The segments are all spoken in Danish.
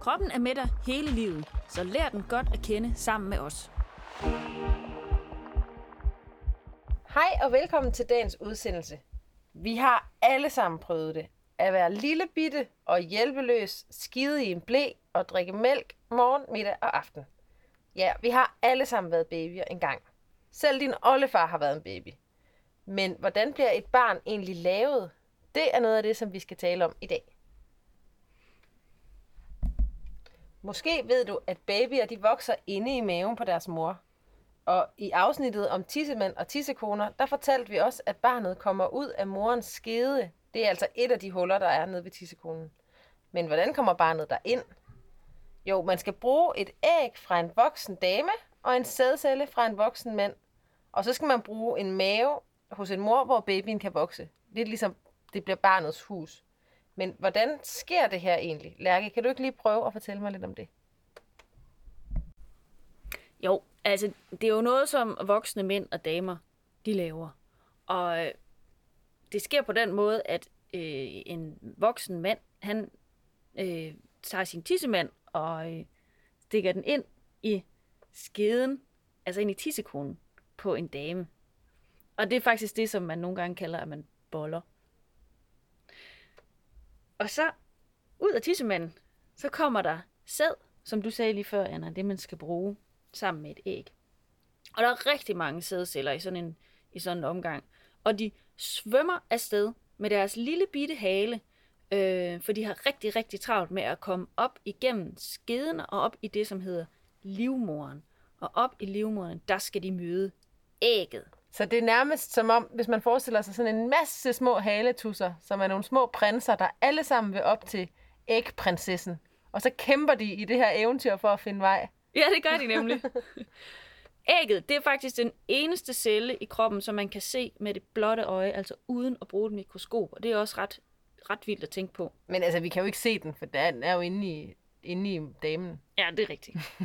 Kroppen er med dig hele livet, så lær den godt at kende sammen med os. Hej og velkommen til dagens udsendelse. Vi har alle sammen prøvet det. At være lille bitte og hjælpeløs, skide i en blæ og drikke mælk morgen, middag og aften. Ja, vi har alle sammen været babyer engang. Selv din oldefar har været en baby. Men hvordan bliver et barn egentlig lavet? Det er noget af det, som vi skal tale om i dag. Måske ved du, at babyer de vokser inde i maven på deres mor. Og i afsnittet om tissemænd og tissekoner, der fortalte vi også, at barnet kommer ud af morens skede. Det er altså et af de huller, der er nede ved tissekonen. Men hvordan kommer barnet der ind? Jo, man skal bruge et æg fra en voksen dame og en sædcelle fra en voksen mand. Og så skal man bruge en mave hos en mor, hvor babyen kan vokse. Lidt ligesom det bliver barnets hus. Men hvordan sker det her egentlig? Lærke, kan du ikke lige prøve at fortælle mig lidt om det? Jo, altså det er jo noget, som voksne mænd og damer, de laver. Og øh, det sker på den måde, at øh, en voksen mand, han øh, tager sin tissemand og øh, stikker den ind i skeden, altså ind i tissekonen på en dame. Og det er faktisk det, som man nogle gange kalder, at man boller. Og så ud af tissemanden, så kommer der sæd, som du sagde lige før, Anna, det man skal bruge sammen med et æg. Og der er rigtig mange sædceller i sådan en, i sådan en omgang. Og de svømmer afsted med deres lille bitte hale, øh, for de har rigtig, rigtig travlt med at komme op igennem skeden og op i det, som hedder livmoren. Og op i livmoren, der skal de møde ægget. Så det er nærmest som om, hvis man forestiller sig sådan en masse små haletusser, som er nogle små prinser, der alle sammen vil op til ægprinsessen. Og så kæmper de i det her eventyr for at finde vej. Ja, det gør de nemlig. Ægget, det er faktisk den eneste celle i kroppen, som man kan se med det blotte øje, altså uden at bruge et mikroskop. Og det er også ret, ret vildt at tænke på. Men altså, vi kan jo ikke se den, for den er jo inde i, inde i damen. Ja, det er rigtigt.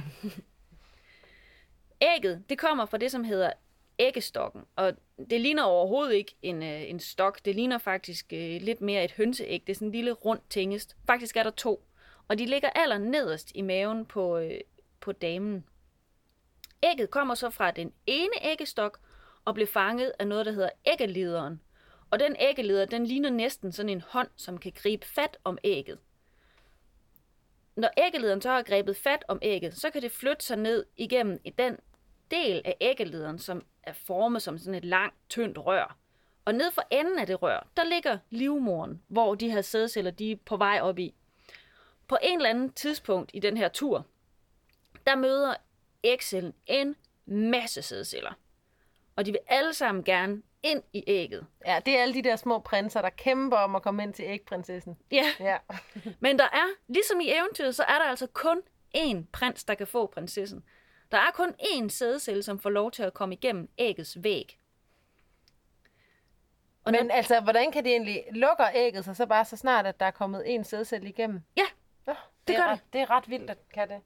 Ægget, det kommer fra det, som hedder æggestokken. Og det ligner overhovedet ikke en, øh, en stok. Det ligner faktisk øh, lidt mere et hønseæg. Det er sådan en lille rund tingest. Faktisk er der to. Og de ligger aller nederst i maven på, øh, på damen. Ægget kommer så fra den ene æggestok og bliver fanget af noget, der hedder æggelederen. Og den æggeleder, den ligner næsten sådan en hånd, som kan gribe fat om ægget. Når æggelederen så har grebet fat om ægget, så kan det flytte sig ned igennem i den del af æggelederen, som er formet som sådan et langt, tyndt rør. Og ned for enden af det rør, der ligger livmoren, hvor de her sædceller de er på vej op i. På en eller anden tidspunkt i den her tur, der møder ægcellen en masse sædceller. Og de vil alle sammen gerne ind i ægget. Ja, det er alle de der små prinser, der kæmper om at komme ind til ægprinsessen. Ja, Ja. men der er, ligesom i eventyret, så er der altså kun én prins, der kan få prinsessen. Der er kun én sædcelle, som får lov til at komme igennem æggets væg. Og Men når, altså, hvordan kan det egentlig... Lukker ægget sig så bare så snart, at der er kommet en sædcelle igennem? ja, Nå, Det er gør ret, det er ret vildt, at kan det.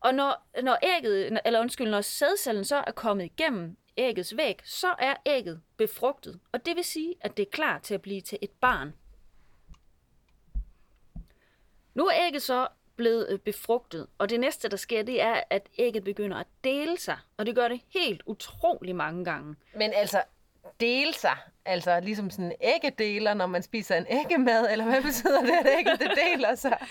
og når, når ægget, eller undskyld, når sædcellen så er kommet igennem æggets væg, så er ægget befrugtet. Og det vil sige, at det er klar til at blive til et barn. Nu er ægget så blevet øh, befrugtet, og det næste, der sker, det er, at ægget begynder at dele sig. Og det gør det helt utrolig mange gange. Men altså, dele sig. Altså, ligesom sådan æggedeler, når man spiser en æggemad, eller hvad betyder det, at ægget det deler sig?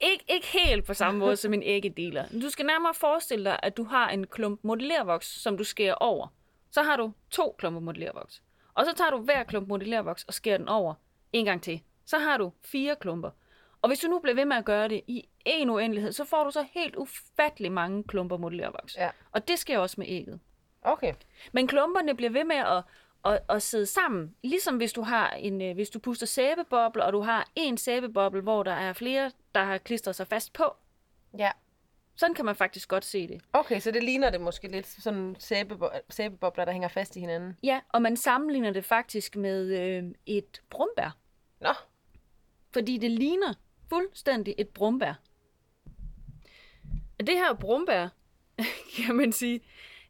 Ikke, ikke helt på samme måde som en æggedeler. Du skal nærmere forestille dig, at du har en klump modellervoks, som du skærer over. Så har du to klumper modellervoks. Og så tager du hver klump modellervoks og skærer den over en gang til. Så har du fire klumper. Og hvis du nu bliver ved med at gøre det i en uendelighed, så får du så helt ufattelig mange klumper modellervoks. Ja. Og det sker også med ægget. Okay. Men klumperne bliver ved med at, at, at sidde sammen, ligesom hvis du har en, øh, hvis du puster sæbebobler, og du har en sæbeboble, hvor der er flere, der har klistret sig fast på. Ja. Sådan kan man faktisk godt se det. Okay, så det ligner det måske lidt sådan sæbebo- sæbebobler, der hænger fast i hinanden. Ja, og man sammenligner det faktisk med øh, et brumbær. Nå, Fordi det ligner fuldstændig et brumbær. Og det her brumbær, kan man sige,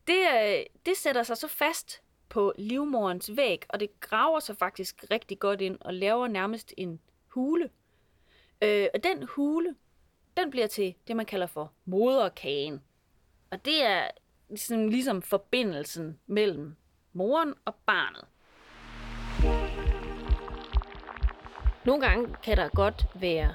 det, øh, det sætter sig så fast på livmorens væg, og det graver sig faktisk rigtig godt ind og laver nærmest en hule. Øh, og den hule, den bliver til det, man kalder for moderkagen. Og det er ligesom, ligesom forbindelsen mellem moren og barnet. Nogle gange kan der godt være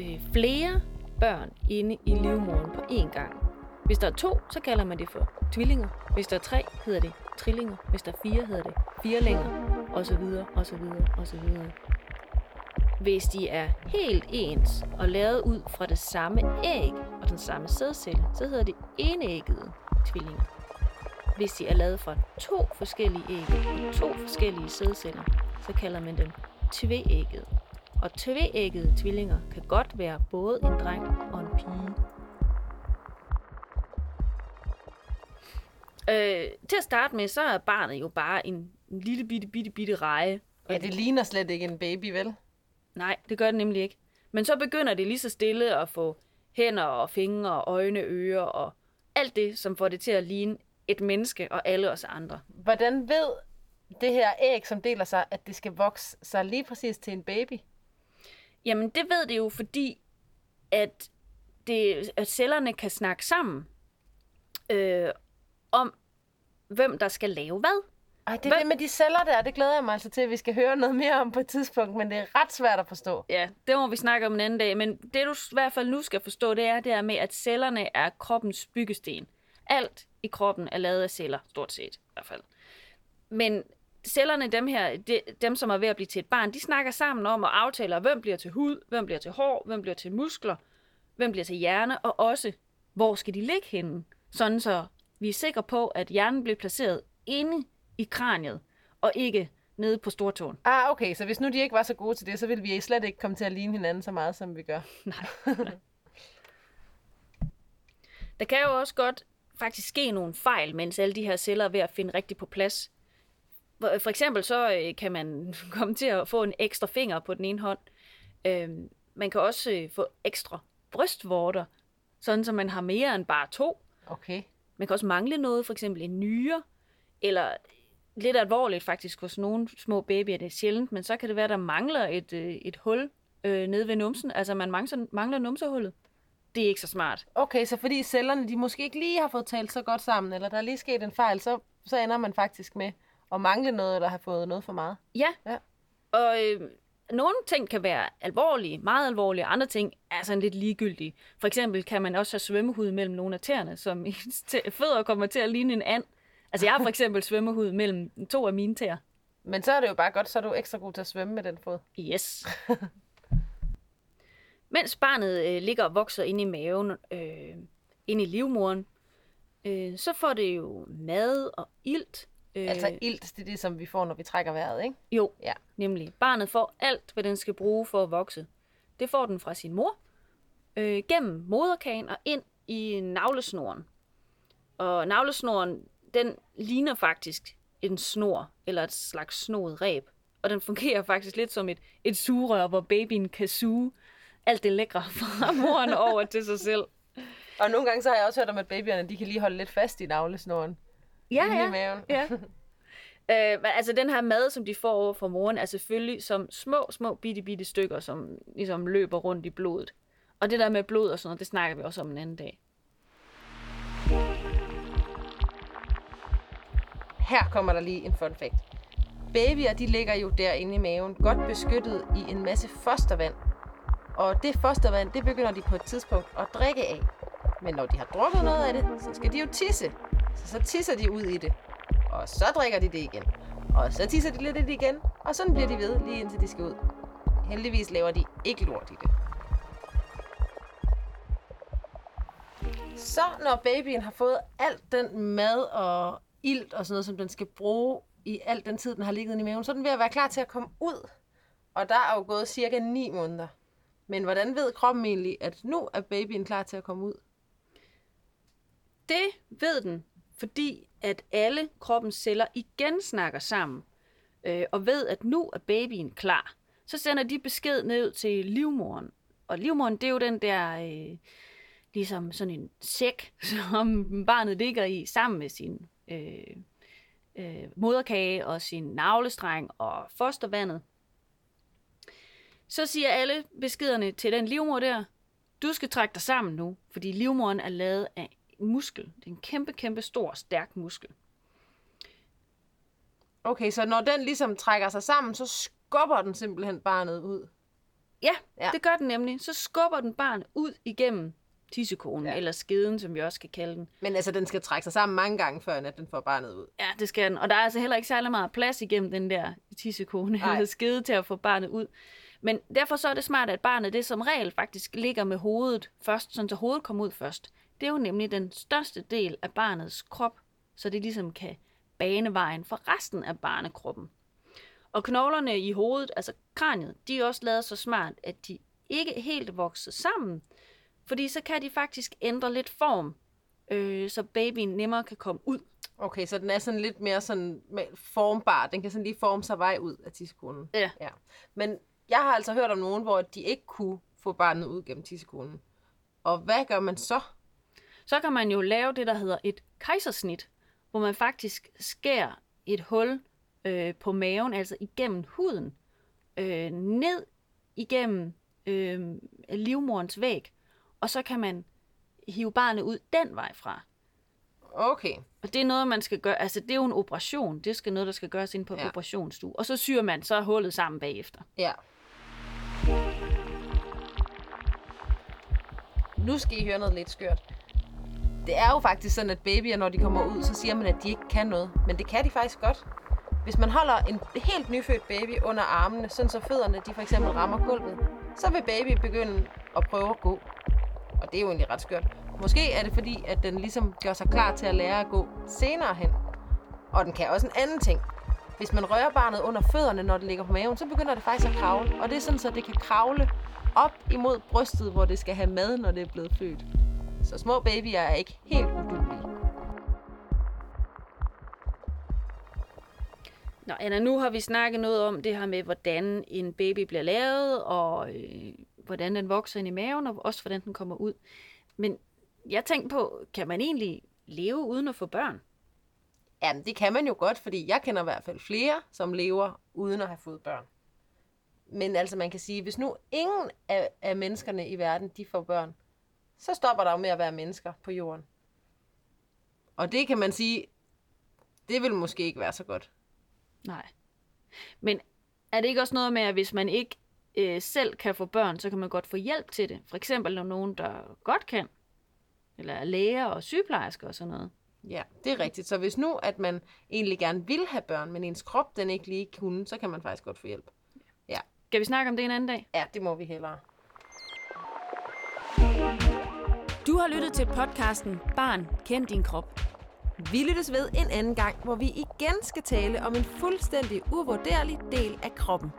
øh, flere børn inde i livmoderen på én gang. Hvis der er to, så kalder man det for tvillinger. Hvis der er tre, hedder det trillinger. Hvis der er fire, hedder det firlinger. Og så videre, og så videre, og så videre. Hvis de er helt ens og lavet ud fra det samme æg og den samme sædcelle, så hedder det enæggede tvillinger. Hvis de er lavet fra to forskellige æg og to forskellige sædceller, så kalder man dem tveæggede. Og tveæggede tvillinger kan godt være både en dreng og en pige. Øh, til at starte med, så er barnet jo bare en, en lille bitte, bitte, bitte reje. ja, det ligner slet ikke en baby, vel? Nej, det gør det nemlig ikke. Men så begynder det lige så stille at få hænder og fingre og øjne, ører og alt det, som får det til at ligne et menneske og alle os andre. Hvordan ved det her æg, som deler sig, at det skal vokse sig lige præcis til en baby? Jamen, det ved det jo, fordi at, det, at cellerne kan snakke sammen øh, om, hvem der skal lave hvad. Ej, det er Hvad- det med de celler der, det glæder jeg mig altså til, at vi skal høre noget mere om på et tidspunkt, men det er ret svært at forstå. Ja, det må vi snakke om en anden dag, men det du i hvert fald nu skal forstå, det er det er med, at cellerne er kroppens byggesten. Alt i kroppen er lavet af celler, stort set i hvert fald. Men cellerne, dem her, de, dem som er ved at blive til et barn, de snakker sammen om og aftaler, hvem bliver til hud, hvem bliver til hår, hvem bliver til muskler, hvem bliver til hjerne, og også, hvor skal de ligge henne, sådan så vi er sikre på, at hjernen bliver placeret inde i kraniet, og ikke nede på stortåen. Ah, okay, så hvis nu de ikke var så gode til det, så ville vi slet ikke komme til at ligne hinanden så meget, som vi gør. Der kan jo også godt faktisk ske nogle fejl, mens alle de her celler er ved at finde rigtigt på plads. For for eksempel så øh, kan man komme til at få en ekstra finger på den ene hånd. Øhm, Man kan også øh, få ekstra brystvorter, sådan så man har mere end bare to. Okay. Man kan også mangle noget, for eksempel en nyre, eller lidt alvorligt faktisk hos nogle små babyer, det er sjældent, men så kan det være, der mangler et, øh, et hul øh, nede ved numsen, altså man mangler, mangler numsehullet. Det er ikke så smart. Okay, så fordi cellerne de måske ikke lige har fået talt så godt sammen, eller der er lige sket en fejl, så, så ender man faktisk med at mangle noget, eller have fået noget for meget. Ja. Ja. Og øh, nogle ting kan være alvorlige, meget alvorlige, andre ting er sådan lidt ligegyldige. For eksempel kan man også have svømmehud mellem nogle af tæerne, som i fødder kommer til at ligne en and. Altså jeg har for eksempel svømmehud mellem to af mine tæer. Men så er det jo bare godt, så er du ekstra god til at svømme med den fod. Yes. Mens barnet øh, ligger og vokser inde i maven, øh, inde i livmoderen, øh, så får det jo mad og ilt. Øh, Altså ilt, det er det, som vi får, når vi trækker vejret, ikke? Jo, Ja. nemlig. Barnet får alt, hvad den skal bruge for at vokse. Det får den fra sin mor, øh, gennem moderkagen og ind i navlesnoren. Og navlesnoren, den ligner faktisk en snor, eller et slags snoet reb. Og den fungerer faktisk lidt som et, et sugerør, hvor babyen kan suge alt det lækre fra moren over til sig selv. Og nogle gange så har jeg også hørt om, at babyerne de kan lige holde lidt fast i navlesnoren. Ja, inde i ja. maven. ja. Øh, men altså den her mad, som de får over fra moren, er selvfølgelig som små, små bitte, bitte stykker, som ligesom løber rundt i blodet. Og det der med blod og sådan noget, det snakker vi også om en anden dag. Her kommer der lige en fun fact. Babyer, de ligger jo derinde i maven, godt beskyttet i en masse fostervand. Og det fostervand, det begynder de på et tidspunkt at drikke af. Men når de har drukket noget af det, så skal de jo tisse. Så så tisser de ud i det. Og så drikker de det igen. Og så tisser de lidt i det igen. Og sådan bliver de ved, lige indtil de skal ud. Heldigvis laver de ikke lort i det. Så når babyen har fået alt den mad og ilt og sådan noget, som den skal bruge i al den tid, den har ligget i maven, så er den ved at være klar til at komme ud. Og der er jo gået cirka 9 måneder. Men hvordan ved kroppen egentlig, at nu er babyen klar til at komme ud? det ved den, fordi at alle kroppens celler igen snakker sammen, øh, og ved, at nu er babyen klar. Så sender de besked ned til livmoren. Og livmoren, det er jo den der, øh, ligesom sådan en sæk, som barnet ligger i, sammen med sin øh, øh, moderkage og sin navlestreng og fostervandet. Så siger alle beskederne til den livmor der, du skal trække dig sammen nu, fordi livmoren er lavet af muskel. Det er en kæmpe, kæmpe stor, stærk muskel. Okay, så når den ligesom trækker sig sammen, så skubber den simpelthen barnet ud. Ja, Ja. det gør den nemlig. Så skubber den barn ud igennem tissekonen, Ja. eller skeden, som vi også skal kalde den. Men altså, den skal trække sig sammen mange gange, før at den får barnet ud. Ja, det skal den. Og der er altså heller ikke særlig meget plads igennem den der tissekone Nej. eller skede til at få barnet ud. Men derfor så er det smart, at barnet det som regel faktisk ligger med hovedet først, sådan så hovedet kommer ud først. Det er jo nemlig den største del af barnets krop, så det ligesom kan bane vejen for resten af barnekroppen. Og knoglerne i hovedet, altså kraniet, de er også lavet så smart, at de ikke helt vokser sammen, fordi så kan de faktisk ændre lidt form, øh, så babyen nemmere kan komme ud. Okay, så den er sådan lidt mere sådan formbar. Den kan sådan lige forme sig vej ud af tissekonen. Ja. ja. Men jeg har altså hørt om nogen, hvor de ikke kunne få barnet ud gennem tissekonen. Og hvad gør man så? Så kan man jo lave det, der hedder et kejsersnit, hvor man faktisk skærer et hul øh, på maven, altså igennem huden, øh, ned igennem øh, livmorens væg, og så kan man hive barnet ud den vej fra. Okay. Og det er noget, man skal gøre, altså det er jo en operation, det skal noget, der skal gøres ind på ja. operationsstue. Og så syr man så hullet sammen bagefter. Ja. Nu skal I høre noget lidt skørt. Det er jo faktisk sådan, at babyer, når de kommer ud, så siger man, at de ikke kan noget. Men det kan de faktisk godt. Hvis man holder en helt nyfødt baby under armene, sådan så fødderne de for eksempel rammer gulvet, så vil baby begynde at prøve at gå. Og det er jo egentlig ret skørt. Måske er det fordi, at den ligesom gør sig klar til at lære at gå senere hen. Og den kan også en anden ting. Hvis man rører barnet under fødderne, når det ligger på maven, så begynder det faktisk at kravle. Og det er sådan, så det kan kravle op imod brystet, hvor det skal have mad, når det er blevet født. Så små babyer er ikke helt udulige. Nå, Anna, nu har vi snakket noget om det her med, hvordan en baby bliver lavet, og øh, hvordan den vokser ind i maven, og også hvordan den kommer ud. Men jeg tænkte på, kan man egentlig leve uden at få børn? Jamen, det kan man jo godt, fordi jeg kender i hvert fald flere, som lever uden at have fået børn. Men altså, man kan sige, hvis nu ingen af, af menneskerne i verden, de får børn, så stopper der jo med at være mennesker på jorden. Og det kan man sige, det vil måske ikke være så godt. Nej. Men er det ikke også noget med, at hvis man ikke øh, selv kan få børn, så kan man godt få hjælp til det? For eksempel når nogen, der godt kan. Eller er læger og sygeplejersker og sådan noget. Ja, det er rigtigt. Så hvis nu, at man egentlig gerne vil have børn, men ens krop den ikke lige kunne, så kan man faktisk godt få hjælp. Skal vi snakke om det en anden dag? Ja, det må vi hellere. Du har lyttet til podcasten Barn, kend din krop. Vi lyttes ved en anden gang, hvor vi igen skal tale om en fuldstændig uvurderlig del af kroppen.